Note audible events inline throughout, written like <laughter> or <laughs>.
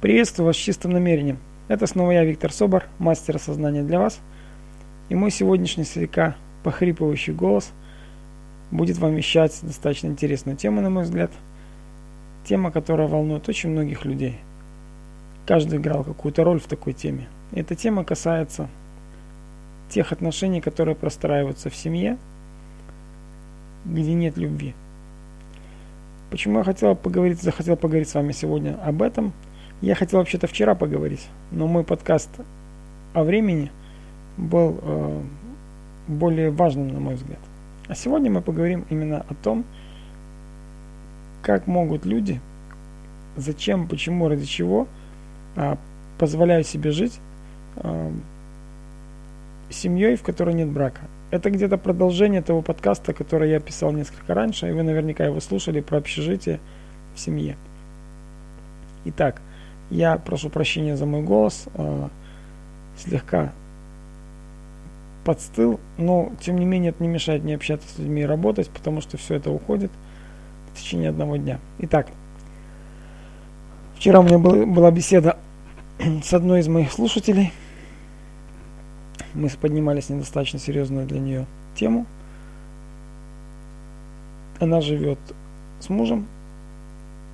Приветствую вас с чистым намерением. Это снова я, Виктор Собор, мастер осознания для вас. И мой сегодняшний слегка похрипывающий голос будет вам вещать достаточно интересную тему, на мой взгляд. Тема, которая волнует очень многих людей. Каждый играл какую-то роль в такой теме. И эта тема касается тех отношений, которые простраиваются в семье, где нет любви. Почему я хотел поговорить, захотел поговорить с вами сегодня об этом – я хотел вообще-то вчера поговорить, но мой подкаст о времени был э, более важным, на мой взгляд. А сегодня мы поговорим именно о том, как могут люди, зачем, почему, ради чего э, позволяют себе жить э, семьей, в которой нет брака. Это где-то продолжение того подкаста, который я писал несколько раньше, и вы наверняка его слушали про общежитие в семье. Итак, я прошу прощения за мой голос, э, слегка подстыл, но тем не менее это не мешает мне общаться с людьми и работать, потому что все это уходит в течение одного дня. Итак, вчера у меня был, была беседа <clears throat> с одной из моих слушателей. Мы поднимались недостаточно серьезную для нее тему. Она живет с мужем.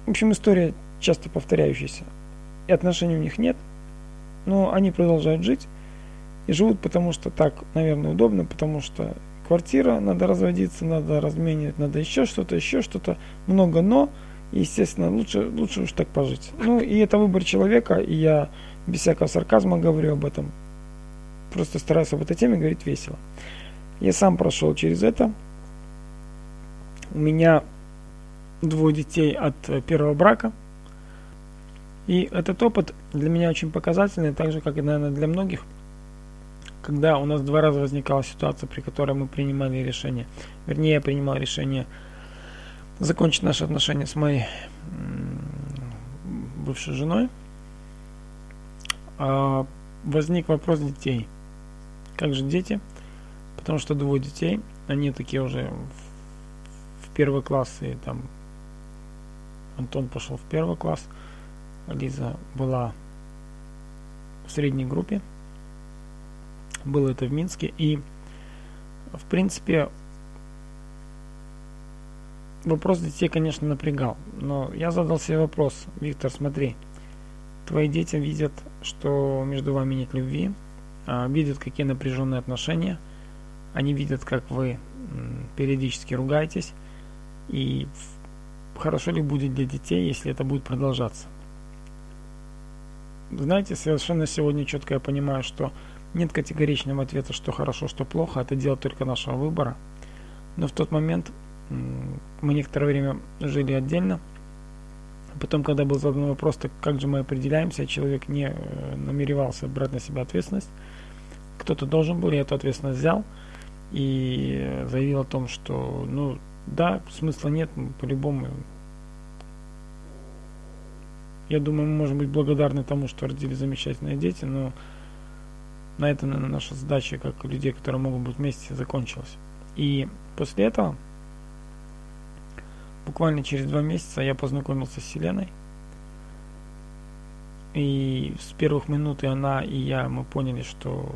В общем, история часто повторяющаяся и отношений у них нет, но они продолжают жить и живут, потому что так, наверное, удобно, потому что квартира, надо разводиться, надо разменивать, надо еще что-то, еще что-то, много но, и, естественно, лучше, лучше уж так пожить. Ну, и это выбор человека, и я без всякого сарказма говорю об этом, просто стараюсь об этой теме говорить весело. Я сам прошел через это. У меня двое детей от первого брака – и этот опыт для меня очень показательный, так же, как и, наверное, для многих, когда у нас два раза возникала ситуация, при которой мы принимали решение, вернее, я принимал решение закончить наши отношения с моей бывшей женой, а возник вопрос детей. Как же дети? Потому что двое детей, они такие уже в, в первый класс, и там Антон пошел в первый класс – Лиза была в средней группе. Было это в Минске. И, в принципе, вопрос детей, конечно, напрягал. Но я задал себе вопрос. Виктор, смотри. Твои дети видят, что между вами нет любви, а, видят, какие напряженные отношения. Они видят, как вы периодически ругаетесь. И хорошо ли будет для детей, если это будет продолжаться? Знаете, совершенно сегодня четко я понимаю, что нет категоричного ответа, что хорошо, что плохо. Это дело только нашего выбора. Но в тот момент мы некоторое время жили отдельно. Потом, когда был задан вопрос, так как же мы определяемся, человек не э, намеревался брать на себя ответственность. Кто-то должен был, я эту ответственность взял и заявил о том, что, ну, да, смысла нет, по-любому я думаю, мы можем быть благодарны тому, что родили замечательные дети, но на этом, наверное, наша задача, как людей, которые могут быть вместе, закончилась. И после этого, буквально через два месяца, я познакомился с Селеной. И с первых минут и она, и я, мы поняли, что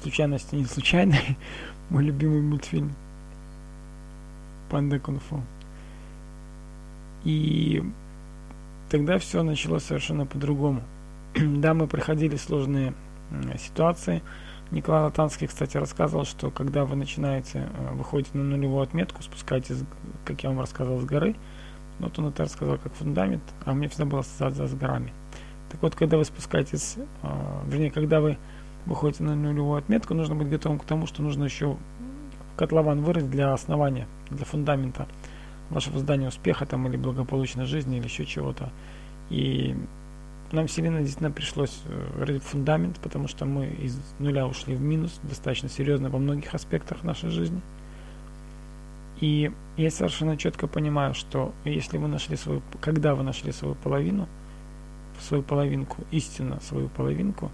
случайности не случайные. <laughs> Мой любимый мультфильм Панда Кунг-фу. И тогда все началось совершенно по-другому. <clears throat> да, мы проходили сложные ситуации. Николай Латанский, кстати, рассказывал, что когда вы начинаете, э, выходите на нулевую отметку, спускаетесь, как я вам рассказывал, с горы, вот он это рассказал как фундамент, а мне всегда было ассоциация с горами. Так вот, когда вы спускаетесь, э, вернее, когда вы выходите на нулевую отметку, нужно быть готовым к тому, что нужно еще котлован вырыть для основания, для фундамента вашего здания успеха там или благополучной жизни или еще чего-то. И нам сильно действительно пришлось э, рыть фундамент, потому что мы из нуля ушли в минус достаточно серьезно во многих аспектах нашей жизни. И я совершенно четко понимаю, что если вы нашли свою, когда вы нашли свою половину, свою половинку, истинно свою половинку,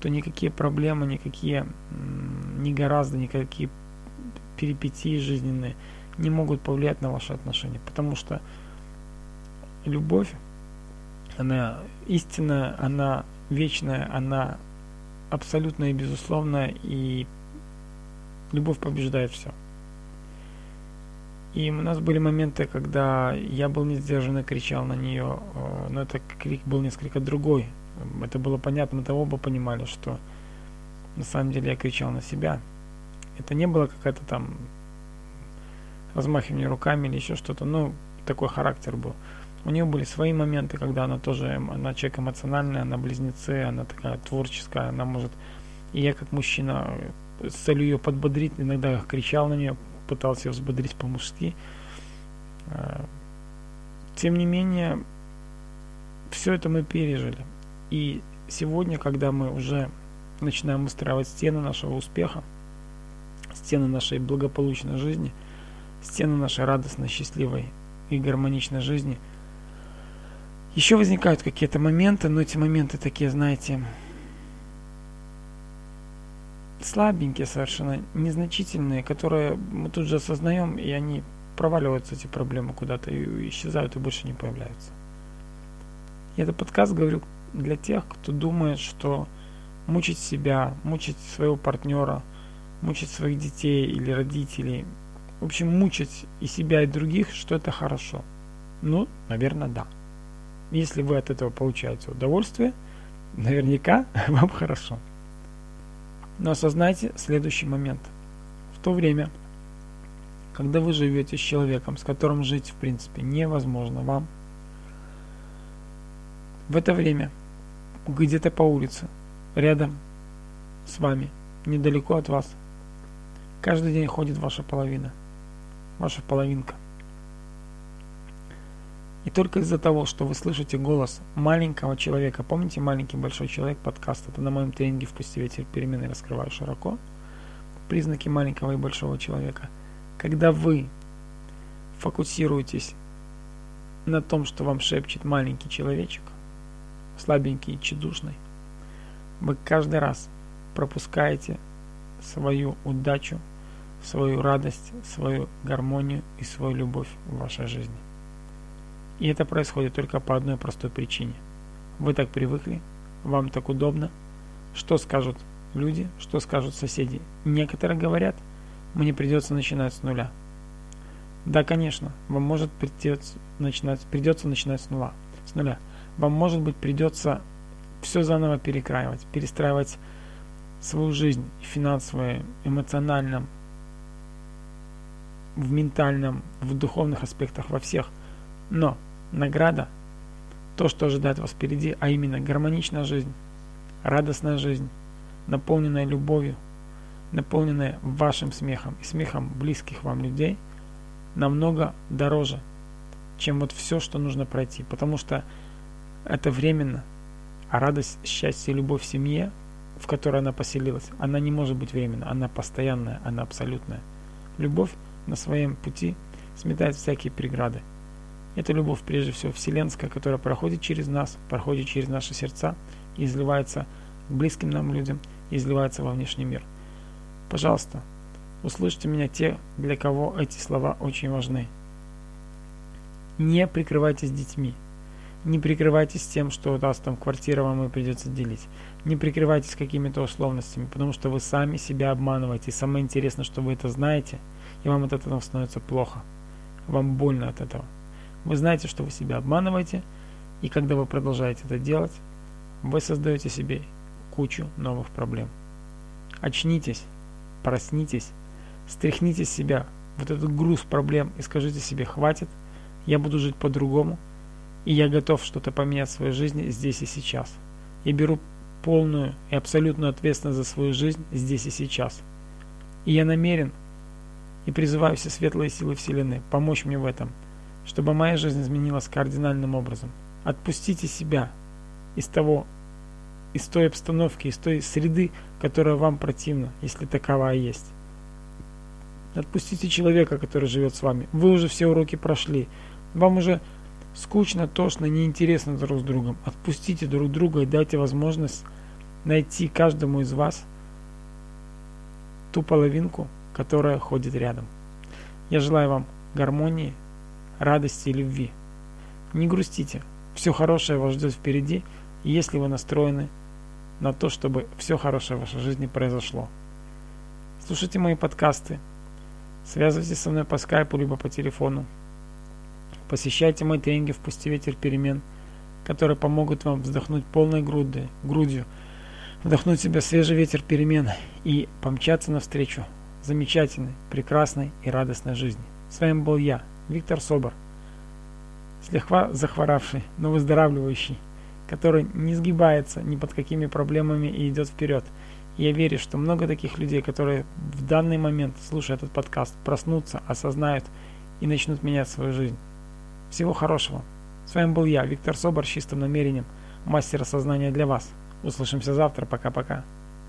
то никакие проблемы, никакие, ни гораздо, никакие перипетии жизненные – не могут повлиять на ваши отношения. Потому что любовь Она истинная, она вечная, она абсолютная и безусловная, и любовь побеждает все. И у нас были моменты, когда я был не сдержан и кричал на нее, э, но это крик был несколько другой. Это было понятно, мы оба понимали, что на самом деле я кричал на себя. Это не было какая-то там размахивание руками или еще что-то, ну, такой характер был. У нее были свои моменты, когда она тоже, она человек эмоциональный, она близнецы, она такая творческая, она может... И я как мужчина с целью ее подбодрить, иногда кричал на нее, пытался ее взбодрить по-мужски. А, тем не менее, все это мы пережили. И сегодня, когда мы уже начинаем выстраивать стены нашего успеха, стены нашей благополучной жизни, стены нашей радостной, счастливой и гармоничной жизни, еще возникают какие-то моменты, но эти моменты такие, знаете, слабенькие совершенно, незначительные, которые мы тут же осознаем, и они проваливаются, эти проблемы куда-то, и исчезают, и больше не появляются. И этот подкаст говорю для тех, кто думает, что мучить себя, мучить своего партнера, мучить своих детей или родителей, в общем, мучить и себя, и других, что это хорошо. Ну, наверное, да. Если вы от этого получаете удовольствие, наверняка <laughs> вам хорошо. Но осознайте следующий момент. В то время, когда вы живете с человеком, с которым жить в принципе невозможно вам, в это время где-то по улице, рядом с вами, недалеко от вас, каждый день ходит ваша половина, ваша половинка – и только из-за того, что вы слышите голос маленького человека, помните маленький большой человек подкаст, это на моем тренинге «Впусти ветер перемены раскрываю широко», признаки маленького и большого человека. Когда вы фокусируетесь на том, что вам шепчет маленький человечек, слабенький и тщедушный, вы каждый раз пропускаете свою удачу, свою радость, свою гармонию и свою любовь в вашей жизни. И это происходит только по одной простой причине. Вы так привыкли, вам так удобно. Что скажут люди, что скажут соседи? Некоторые говорят, мне придется начинать с нуля. Да, конечно, вам может придется начинать, придется начинать с нуля. С нуля. Вам, может быть, придется все заново перекраивать, перестраивать свою жизнь финансовую, эмоциональном, в ментальном, в духовных аспектах, во всех. Но награда, то, что ожидает вас впереди, а именно гармоничная жизнь, радостная жизнь, наполненная любовью, наполненная вашим смехом и смехом близких вам людей, намного дороже, чем вот все, что нужно пройти. Потому что это временно, а радость, счастье любовь в семье, в которой она поселилась, она не может быть временной, она постоянная, она абсолютная. Любовь на своем пути сметает всякие преграды. Это любовь, прежде всего, вселенская, которая проходит через нас, проходит через наши сердца и изливается к близким нам людям, и изливается во внешний мир. Пожалуйста, услышьте меня те, для кого эти слова очень важны. Не прикрывайтесь детьми. Не прикрывайтесь тем, что у вас там квартира вам и придется делить. Не прикрывайтесь какими-то условностями, потому что вы сами себя обманываете. И самое интересное, что вы это знаете, и вам от этого становится плохо. Вам больно от этого. Вы знаете, что вы себя обманываете, и когда вы продолжаете это делать, вы создаете себе кучу новых проблем. Очнитесь, проснитесь, стряхните с себя вот этот груз проблем и скажите себе «хватит, я буду жить по-другому, и я готов что-то поменять в своей жизни здесь и сейчас. Я беру полную и абсолютную ответственность за свою жизнь здесь и сейчас. И я намерен и призываю все светлые силы Вселенной помочь мне в этом – чтобы моя жизнь изменилась кардинальным образом. Отпустите себя из того, из той обстановки, из той среды, которая вам противна, если таковая есть. Отпустите человека, который живет с вами. Вы уже все уроки прошли. Вам уже скучно, тошно, неинтересно друг с другом. Отпустите друг друга и дайте возможность найти каждому из вас ту половинку, которая ходит рядом. Я желаю вам гармонии, радости и любви. Не грустите, Все хорошее вас ждет впереди, если вы настроены на то, чтобы все хорошее в вашей жизни произошло. Слушайте мои подкасты, связывайтесь со мной по скайпу либо по телефону. Посещайте мои тренинги в «Пусти ветер перемен», которые помогут вам вздохнуть полной грудью, грудью вдохнуть в себя свежий ветер перемен и помчаться навстречу замечательной, прекрасной и радостной жизни. С вами был я, Виктор Собор, слегка захворавший, но выздоравливающий, который не сгибается ни под какими проблемами и идет вперед. И я верю, что много таких людей, которые в данный момент, слушая этот подкаст, проснутся, осознают и начнут менять свою жизнь. Всего хорошего. С вами был я, Виктор Собор, с чистым намерением, мастер осознания для вас. Услышимся завтра. Пока-пока.